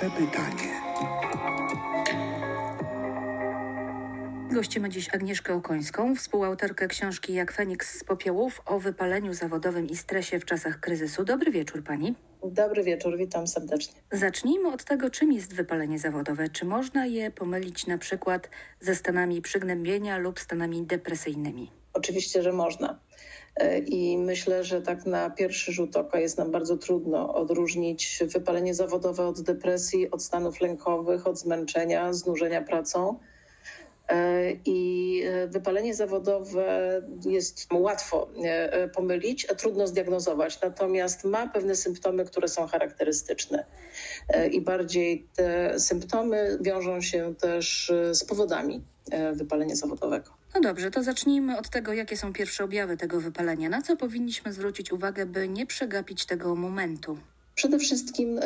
Pierwsze pytanie. Gościmy dziś Agnieszkę Okońską, współautorkę książki Jak Feniks z popiołów o wypaleniu zawodowym i stresie w czasach kryzysu. Dobry wieczór pani. Dobry wieczór, witam serdecznie. Zacznijmy od tego, czym jest wypalenie zawodowe. Czy można je pomylić na przykład ze stanami przygnębienia lub stanami depresyjnymi? Oczywiście, że można. E, I myślę, że tak na pierwszy rzut oka jest nam bardzo trudno odróżnić wypalenie zawodowe od depresji, od stanów lękowych, od zmęczenia, znużenia pracą. E, I e, wypalenie zawodowe jest łatwo pomylić, a trudno zdiagnozować. Natomiast ma pewne symptomy, które są charakterystyczne. I bardziej te symptomy wiążą się też z powodami wypalenia zawodowego. No dobrze, to zacznijmy od tego, jakie są pierwsze objawy tego wypalenia. Na co powinniśmy zwrócić uwagę, by nie przegapić tego momentu? Przede wszystkim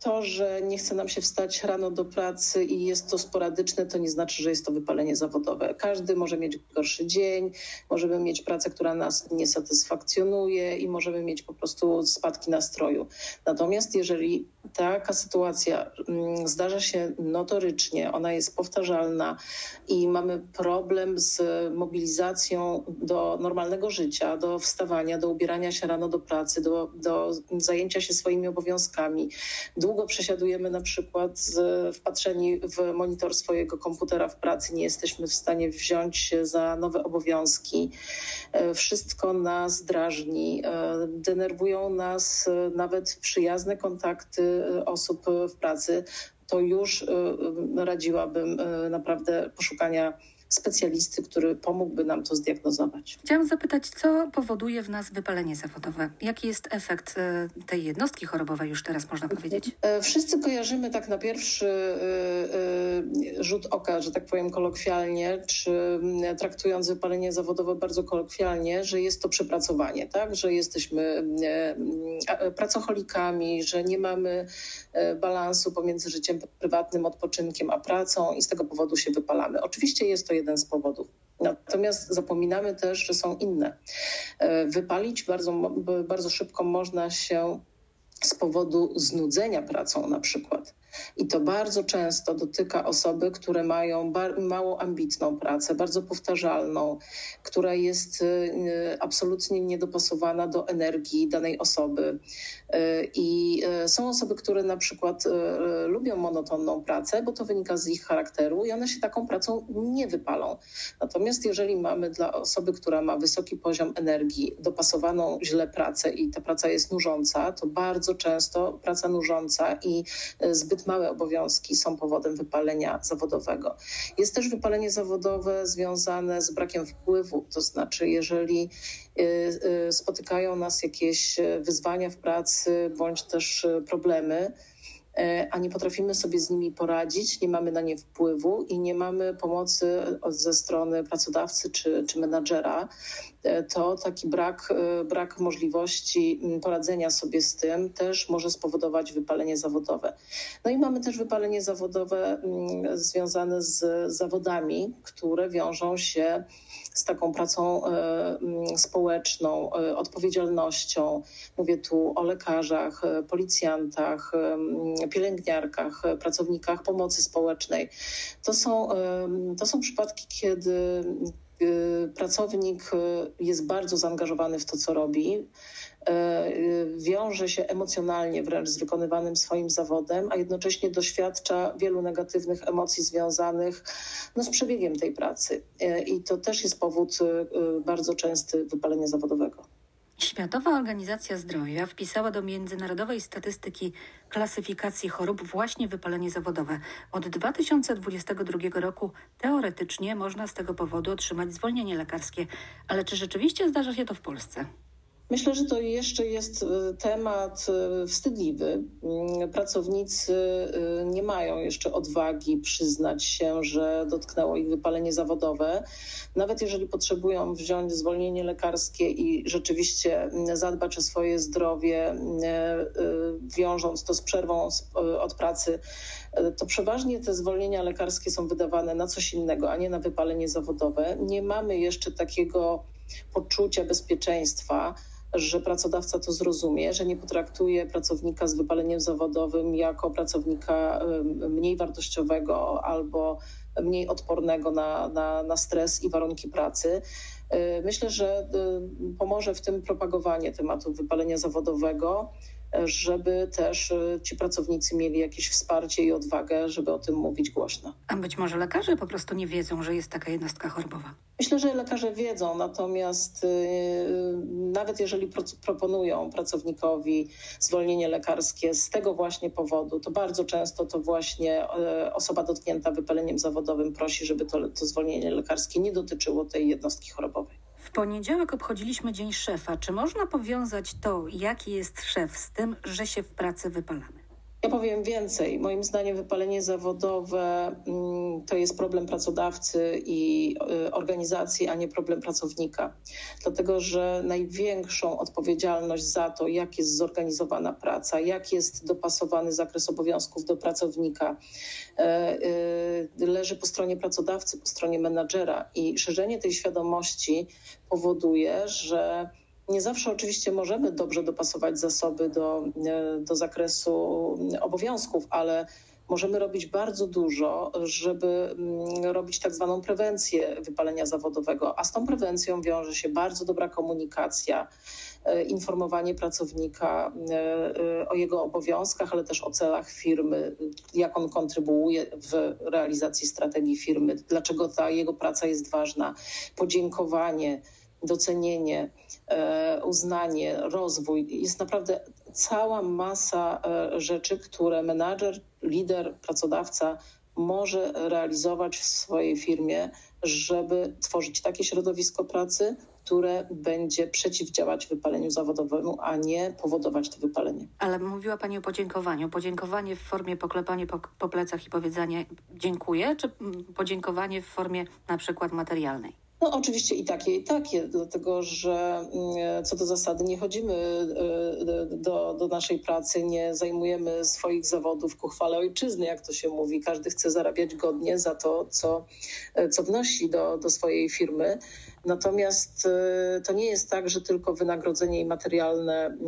to, że nie chce nam się wstać rano do pracy i jest to sporadyczne, to nie znaczy, że jest to wypalenie zawodowe. Każdy może mieć gorszy dzień, możemy mieć pracę, która nas nie satysfakcjonuje i możemy mieć po prostu spadki nastroju. Natomiast jeżeli taka sytuacja mm, zdarza się notorycznie, ona jest powtarzalna i mamy problem z mobilizacją do normalnego życia, do wstawania, do ubierania się rano do pracy, do, do zajęcia się swoimi obowiązkami, długo przesiadujemy na przykład wpatrzeni w monitor swojego komputera w pracy, nie jesteśmy w stanie wziąć się za nowe obowiązki. E, wszystko nas drażni, e, denerwują nas e, nawet przyjazne kontakty osób w pracy. To już radziłabym naprawdę poszukania specjalisty, który pomógłby nam to zdiagnozować. Chciałam zapytać, co powoduje w nas wypalenie zawodowe? Jaki jest efekt e, tej jednostki chorobowej, już teraz można powiedzieć? E, wszyscy kojarzymy tak na pierwszy e, rzut oka, że tak powiem kolokwialnie, czy traktując wypalenie zawodowe bardzo kolokwialnie, że jest to przepracowanie, tak? że jesteśmy pracocholikami, że nie mamy balansu pomiędzy życiem prywatnym, odpoczynkiem a pracą i z tego powodu się wypalamy. Oczywiście jest to jeden z powodów. Natomiast zapominamy też, że są inne. E, wypalić bardzo, bardzo szybko można się z powodu znudzenia pracą na przykład. I to bardzo często dotyka osoby, które mają mało ambitną pracę, bardzo powtarzalną, która jest y, absolutnie niedopasowana do energii danej osoby. Y, I y, są osoby, które na przykład lubią monotonną pracę, bo to wynika z ich charakteru i one się taką pracą nie wypalą. Natomiast jeżeli mamy dla osoby, która ma wysoki poziom energii, dopasowaną źle pracę i ta praca jest nużąca, to bardzo często praca nużąca i zbyt małe obowiązki są powodem wypalenia zawodowego. Jest też wypalenie zawodowe związane z brakiem wpływu, to znaczy, jeżeli y, y, spotykają nas jakieś wyzwania w pracy bądź też problemy, a nie potrafimy sobie z nimi poradzić, nie mamy na nie wpływu i nie mamy pomocy ze strony pracodawcy czy, czy menadżera, to taki brak, e, brak możliwości poradzenia sobie z tym też może spowodować wypalenie zawodowe. No i mamy też wypalenie zawodowe związane z zawodami, które wiążą się z taką pracą społeczną, odpowiedzialnością. Mówię tu o lekarzach, policjantach, pielęgniarkach, pracownikach pomocy społecznej. To są, to są przypadki, kiedy pracownik y, jest bardzo zaangażowany w to, co robi, y, wiąże się emocjonalnie wręcz z wykonywanym swoim zawodem, a jednocześnie doświadcza wielu negatywnych emocji związanych no, z przebiegiem tej pracy. I to też jest powód bardzo częsty wypalenia zawodowego. Światowa Organizacja Zdrowia wpisała do międzynarodowej statystyki klasyfikacji chorób właśnie wypalenie zawodowe. Od 2022 roku teoretycznie można z tego powodu otrzymać zwolnienie lekarskie. Ale czy rzeczywiście zdarza się to w Polsce? Myślę, że to jeszcze jest e, temat e, wstydliwy. Mm, pracownicy e, nie mają jeszcze odwagi przyznać się, że dotknęło ich wypalenie zawodowe. Nawet jeżeli potrzebują wziąć zwolnienie lekarskie i rzeczywiście mm, zadbać o swoje zdrowie, mm, wiążąc to z przerwą od pracy, to przeważnie te zwolnienia lekarskie są wydawane na coś innego, a nie na wypalenie zawodowe. Nie mamy jeszcze takiego poczucia bezpieczeństwa, że pracodawca to zrozumie, że nie potraktuje pracownika z wypaleniem zawodowym jako pracownika mniej wartościowego albo mniej odpornego na, na, na stres i warunki pracy. Y, myślę, że y, pomoże w tym propagowanie tematu wypalenia zawodowego żeby też y, ci pracownicy mieli jakieś wsparcie i odwagę, żeby o tym mówić głośno. A być może lekarze po prostu nie wiedzą, że jest taka jednostka chorobowa? Myślę, że lekarze wiedzą, natomiast yy, nawet jeżeli pro, proponują pracownikowi zwolnienie lekarskie z tego właśnie powodu, to bardzo często to właśnie osoba dotknięta wypaleniem zawodowym prosi, żeby to, to zwolnienie lekarskie nie dotyczyło tej jednostki chorobowej. Poniedziałek obchodziliśmy Dzień Szefa. Czy można powiązać to, jaki jest szef, z tym, że się w pracy wypalamy? Ja powiem więcej. Moim zdaniem wypalenie zawodowe mm, to jest problem pracodawcy i y, organizacji, a nie problem pracownika. Dlatego, że największą odpowiedzialność za to, jak jest zorganizowana praca, jak jest dopasowany zakres obowiązków do pracownika, e, y, leży po stronie pracodawcy, po stronie menadżera. I szerzenie tej świadomości powoduje, że nie zawsze oczywiście możemy dobrze dopasować zasoby do, do zakresu obowiązków, ale możemy robić bardzo dużo, żeby mm, robić tak zwaną prewencję wypalenia zawodowego, a z tą prewencją wiąże się bardzo dobra komunikacja, e, informowanie pracownika e, o jego obowiązkach, ale też o celach firmy, jak on kontrybuuje w realizacji strategii firmy, dlaczego ta jego praca jest ważna, podziękowanie docenienie, e, uznanie, rozwój. Jest naprawdę cała masa e, rzeczy, które menadżer, lider, pracodawca może realizować w swojej firmie, żeby tworzyć takie środowisko pracy, które będzie przeciwdziałać wypaleniu zawodowemu, a nie powodować to wypalenie. Ale mówiła Pani o podziękowaniu. Podziękowanie w formie poklepania po, po plecach i powiedzenia dziękuję, czy podziękowanie w formie na przykład materialnej? No oczywiście i takie, i takie, dlatego że mm, co do zasady nie chodzimy e, do, do naszej pracy, nie zajmujemy swoich zawodów ku chwale ojczyzny, jak to się mówi. Każdy chce zarabiać godnie za to, co, e, co wnosi do, do swojej firmy. Natomiast e, to nie jest tak, że tylko wynagrodzenie i materialne mm,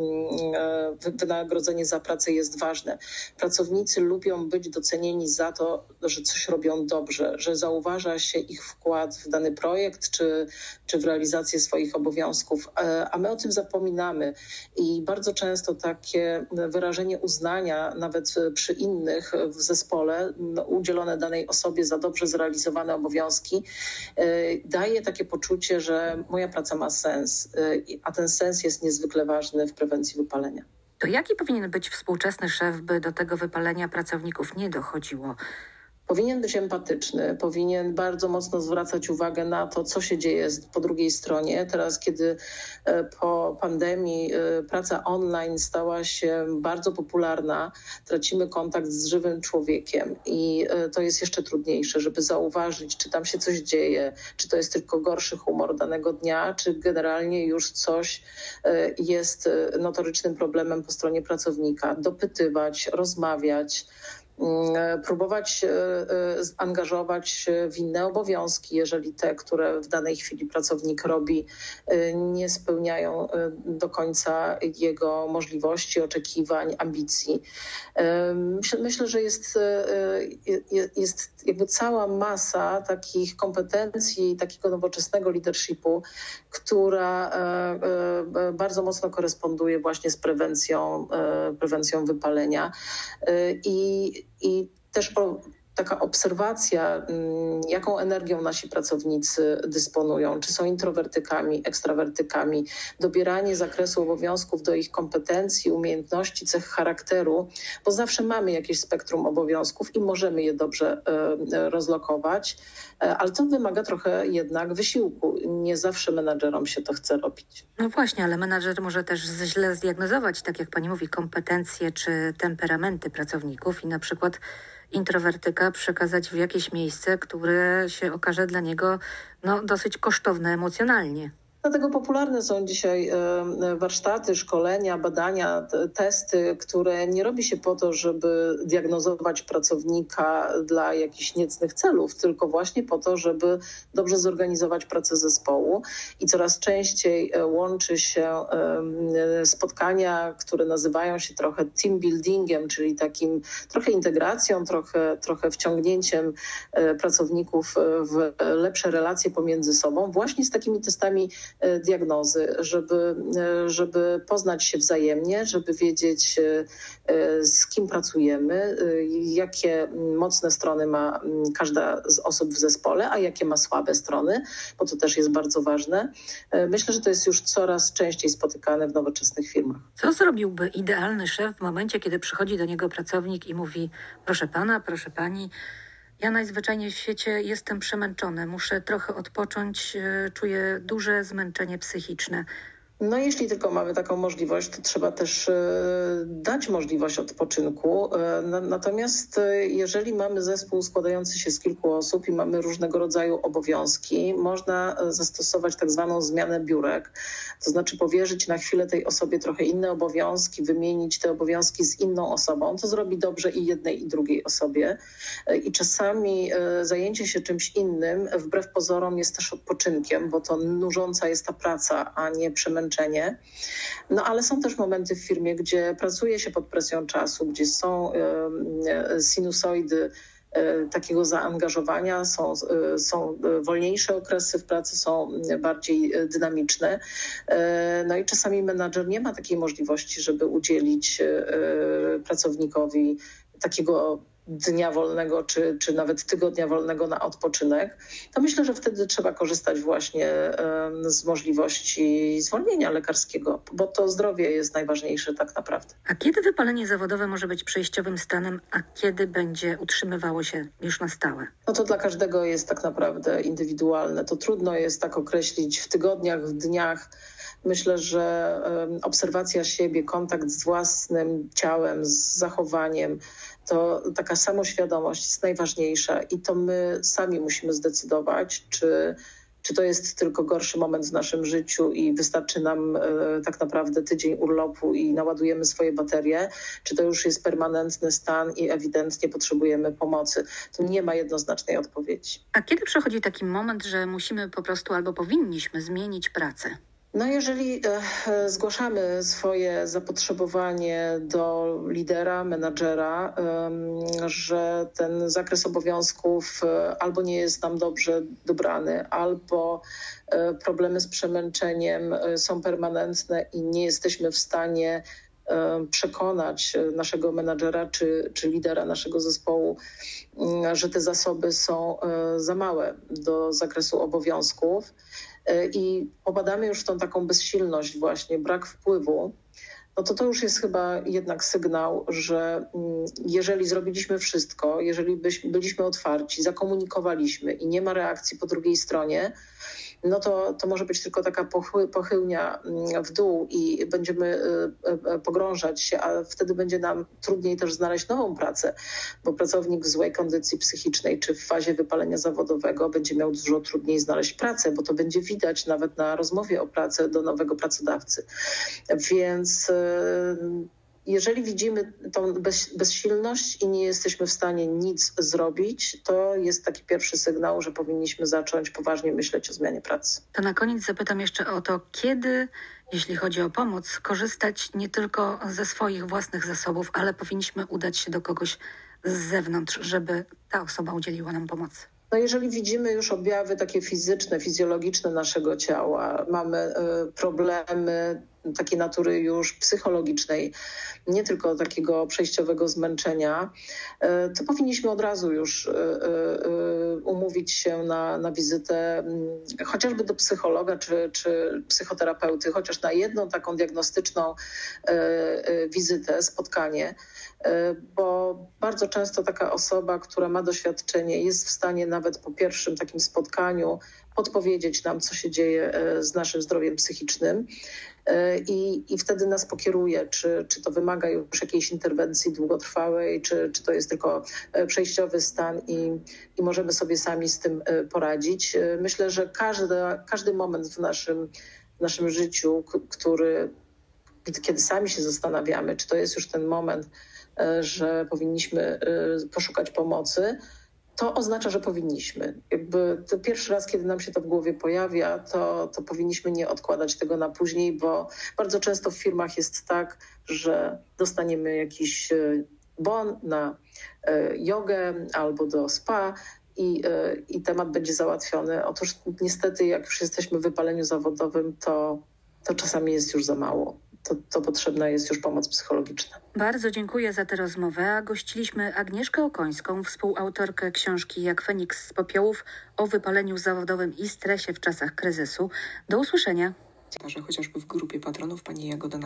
e, wynagrodzenie za pracę jest ważne. Pracownicy lubią być docenieni za to, że coś robią dobrze, że zauważa się ich wkład w dany projekt czy, czy w realizację swoich obowiązków, e, a my o tym zapominamy i bardzo często takie wyrażenie uznania, nawet przy innych w zespole, no, udzielone danej osobie za dobrze zrealizowane obowiązki, daje takie poczucie, poczucie, że moja praca ma sens, y, a ten sens jest niezwykle ważny w prewencji wypalenia. To jaki powinien być współczesny szef, by do tego wypalenia pracowników nie dochodziło? Powinien być empatyczny, powinien bardzo mocno zwracać uwagę na to, co się dzieje po drugiej stronie. Teraz, kiedy e, po pandemii e, praca online stała się bardzo popularna, tracimy kontakt z żywym człowiekiem i e, to jest jeszcze trudniejsze, żeby zauważyć, czy tam się coś dzieje, czy to jest tylko gorszy humor danego dnia, czy generalnie już coś jest notorycznym problemem po stronie pracownika. Dopytywać, rozmawiać. Mm, próbować e, e, angażować w inne obowiązki, jeżeli te, które w danej chwili pracownik robi, e, nie spełniają do końca jego możliwości, oczekiwań, ambicji. Myślę, że jest, jest jakby cała masa takich kompetencji, takiego nowoczesnego leadershipu, która bardzo mocno koresponduje właśnie z prewencją, prewencją wypalenia. I i też taka obserwacja, mm, jaką energią nasi pracownicy dysponują, czy są introwertykami, ekstrawertykami, dobieranie zakresu obowiązków do ich kompetencji, umiejętności, cech charakteru, bo zawsze mamy jakieś spektrum obowiązków i możemy je dobrze e, rozlokować, e, ale to wymaga trochę jednak wysiłku. Nie zawsze menadżerom się to chce robić. No właśnie, ale menadżer może też źle zdiagnozować, tak jak pani mówi, kompetencje czy temperamenty pracowników i na przykład introwertyka przekazać w jakieś miejsce, które się okaże dla niego no, dosyć kosztowne emocjonalnie. Dlatego popularne są dzisiaj e, warsztaty, szkolenia, badania, testy, które nie robi się po to, żeby diagnozować pracownika dla jakichś niecnych celów, tylko właśnie po to, żeby dobrze zorganizować pracę zespołu. I coraz częściej e, łączy się spotkania, które nazywają się trochę team buildingiem, czyli takim trochę integracją, trochę, trochę wciągnięciem e, pracowników w lepsze relacje pomiędzy sobą, właśnie z takimi testami E, diagnozy, żeby, e, żeby poznać się wzajemnie, żeby wiedzieć, e, z kim pracujemy, jakie mocne strony ma każda z osób w zespole, a jakie ma słabe strony, bo to też jest bardzo ważne. Myślę, że to jest już coraz częściej spotykane w nowoczesnych firmach. Co zrobiłby idealny szef w momencie, kiedy przychodzi do niego pracownik i mówi: Proszę pana, proszę pani, ja najzwyczajniej w świecie jestem przemęczony, muszę trochę odpocząć, e, czuję duże zmęczenie psychiczne. No jeśli tylko mamy taką możliwość, to trzeba też e, dać możliwość odpoczynku. E, natomiast e, jeżeli mamy zespół składający się z kilku osób i mamy różnego rodzaju obowiązki, można zastosować tak zwaną zmianę biurek. To znaczy powierzyć na chwilę tej osobie trochę inne obowiązki, wymienić te obowiązki z inną osobą. To zrobi dobrze i jednej i drugiej osobie. I czasami zajęcie się czymś innym wbrew pozorom jest też odpoczynkiem, bo to nużąca jest ta praca, a nie przemęczenie zmęczenie. No ale są też momenty w firmie, gdzie pracuje się pod presją czasu, gdzie są sinusoidy e, takiego zaangażowania, są, e, są wolniejsze okresy w pracy, są bardziej dynamiczne. E, no i czasami menadżer nie ma takiej możliwości, żeby udzielić pracownikowi takiego dnia wolnego, czy, czy nawet tygodnia wolnego na odpoczynek, to myślę, że wtedy trzeba korzystać właśnie z możliwości zwolnienia lekarskiego, bo to zdrowie jest najważniejsze tak naprawdę. A kiedy wypalenie zawodowe może być przejściowym stanem, a kiedy będzie utrzymywało się już na stałe? No to dla każdego jest tak naprawdę indywidualne. To trudno jest tak określić w tygodniach, w dniach. Myślę, że obserwacja siebie, kontakt z własnym ciałem, z zachowaniem, to taka samoświadomość jest najważniejsza i to my sami musimy zdecydować, czy, czy to jest tylko gorszy moment w naszym życiu i wystarczy nam e, tak naprawdę tydzień urlopu i naładujemy swoje baterie, czy to już jest permanentny stan i ewidentnie potrzebujemy pomocy. Tu nie ma jednoznacznej odpowiedzi. A kiedy przychodzi taki moment, że musimy po prostu albo powinniśmy zmienić pracę? No jeżeli e, zgłaszamy swoje zapotrzebowanie do lidera, menadżera, że ten zakres obowiązków e, albo nie jest nam dobrze dobrany, albo e, problemy z przemęczeniem są permanentne i nie jesteśmy w stanie przekonać naszego menadżera czy, czy lidera naszego zespołu, że te zasoby są za małe do zakresu obowiązków, E, i popadamy już w tą taką bezsilność właśnie, brak wpływu, no to to już jest chyba jednak sygnał, że mm, jeżeli zrobiliśmy wszystko, jeżeli byliśmy otwarci, zakomunikowaliśmy i nie ma reakcji po drugiej stronie, no to, to może być tylko taka pochylnia mm, w dół i będziemy y, y, pogrążać się, a wtedy będzie nam trudniej też znaleźć nową pracę, bo pracownik w złej kondycji psychicznej czy w fazie wypalenia zawodowego będzie miał dużo trudniej znaleźć pracę, bo to będzie widać nawet na rozmowie o pracę do nowego pracodawcy. Więc y, jeżeli widzimy tą bez, bezsilność i nie jesteśmy w stanie nic zrobić, to jest taki pierwszy sygnał, że powinniśmy zacząć poważnie myśleć o zmianie pracy. To na koniec zapytam jeszcze o to, kiedy, jeśli chodzi o pomoc, korzystać nie tylko ze swoich własnych zasobów, ale powinniśmy udać się do kogoś z zewnątrz, żeby ta osoba udzieliła nam pomocy. No jeżeli widzimy już objawy takie fizyczne, fizjologiczne naszego ciała, mamy y, problemy takiej natury już psychologicznej, nie tylko takiego przejściowego zmęczenia, y, to powinniśmy od razu już y, umówić się na, na wizytę mm, chociażby do psychologa czy, czy psychoterapeuty, chociaż na jedną taką diagnostyczną wizytę, spotkanie. E, bo bardzo często taka osoba, która ma doświadczenie, jest w stanie nawet po pierwszym takim spotkaniu podpowiedzieć nam, co się dzieje z naszym zdrowiem psychicznym. I, I wtedy nas pokieruje, czy, czy to wymaga już jakiejś interwencji długotrwałej, czy, czy to jest tylko przejściowy stan i, i możemy sobie sami z tym poradzić. Myślę, że każdy, każdy moment w naszym, w naszym życiu, który, kiedy sami się zastanawiamy, czy to jest już ten moment, E, że powinniśmy e, poszukać pomocy, to oznacza, że powinniśmy. Jakby to pierwszy raz, kiedy nam się to w głowie pojawia, to, to powinniśmy nie odkładać tego na później, bo bardzo często w firmach jest tak, że dostaniemy jakiś e, bon na jogę albo do spa i, i temat będzie załatwiony. Otóż niestety, jak już jesteśmy w wypaleniu zawodowym, to, to czasami jest już za mało to, to potrzebna jest już pomoc psychologiczna. Bardzo dziękuję za tę rozmowę. A gościliśmy Agnieszkę Okońską, współautorkę książki Jak Feniks z popiołów o wypaleniu zawodowym i stresie w czasach kryzysu. Do usłyszenia. Chociażby w grupie patronów pani Jagoda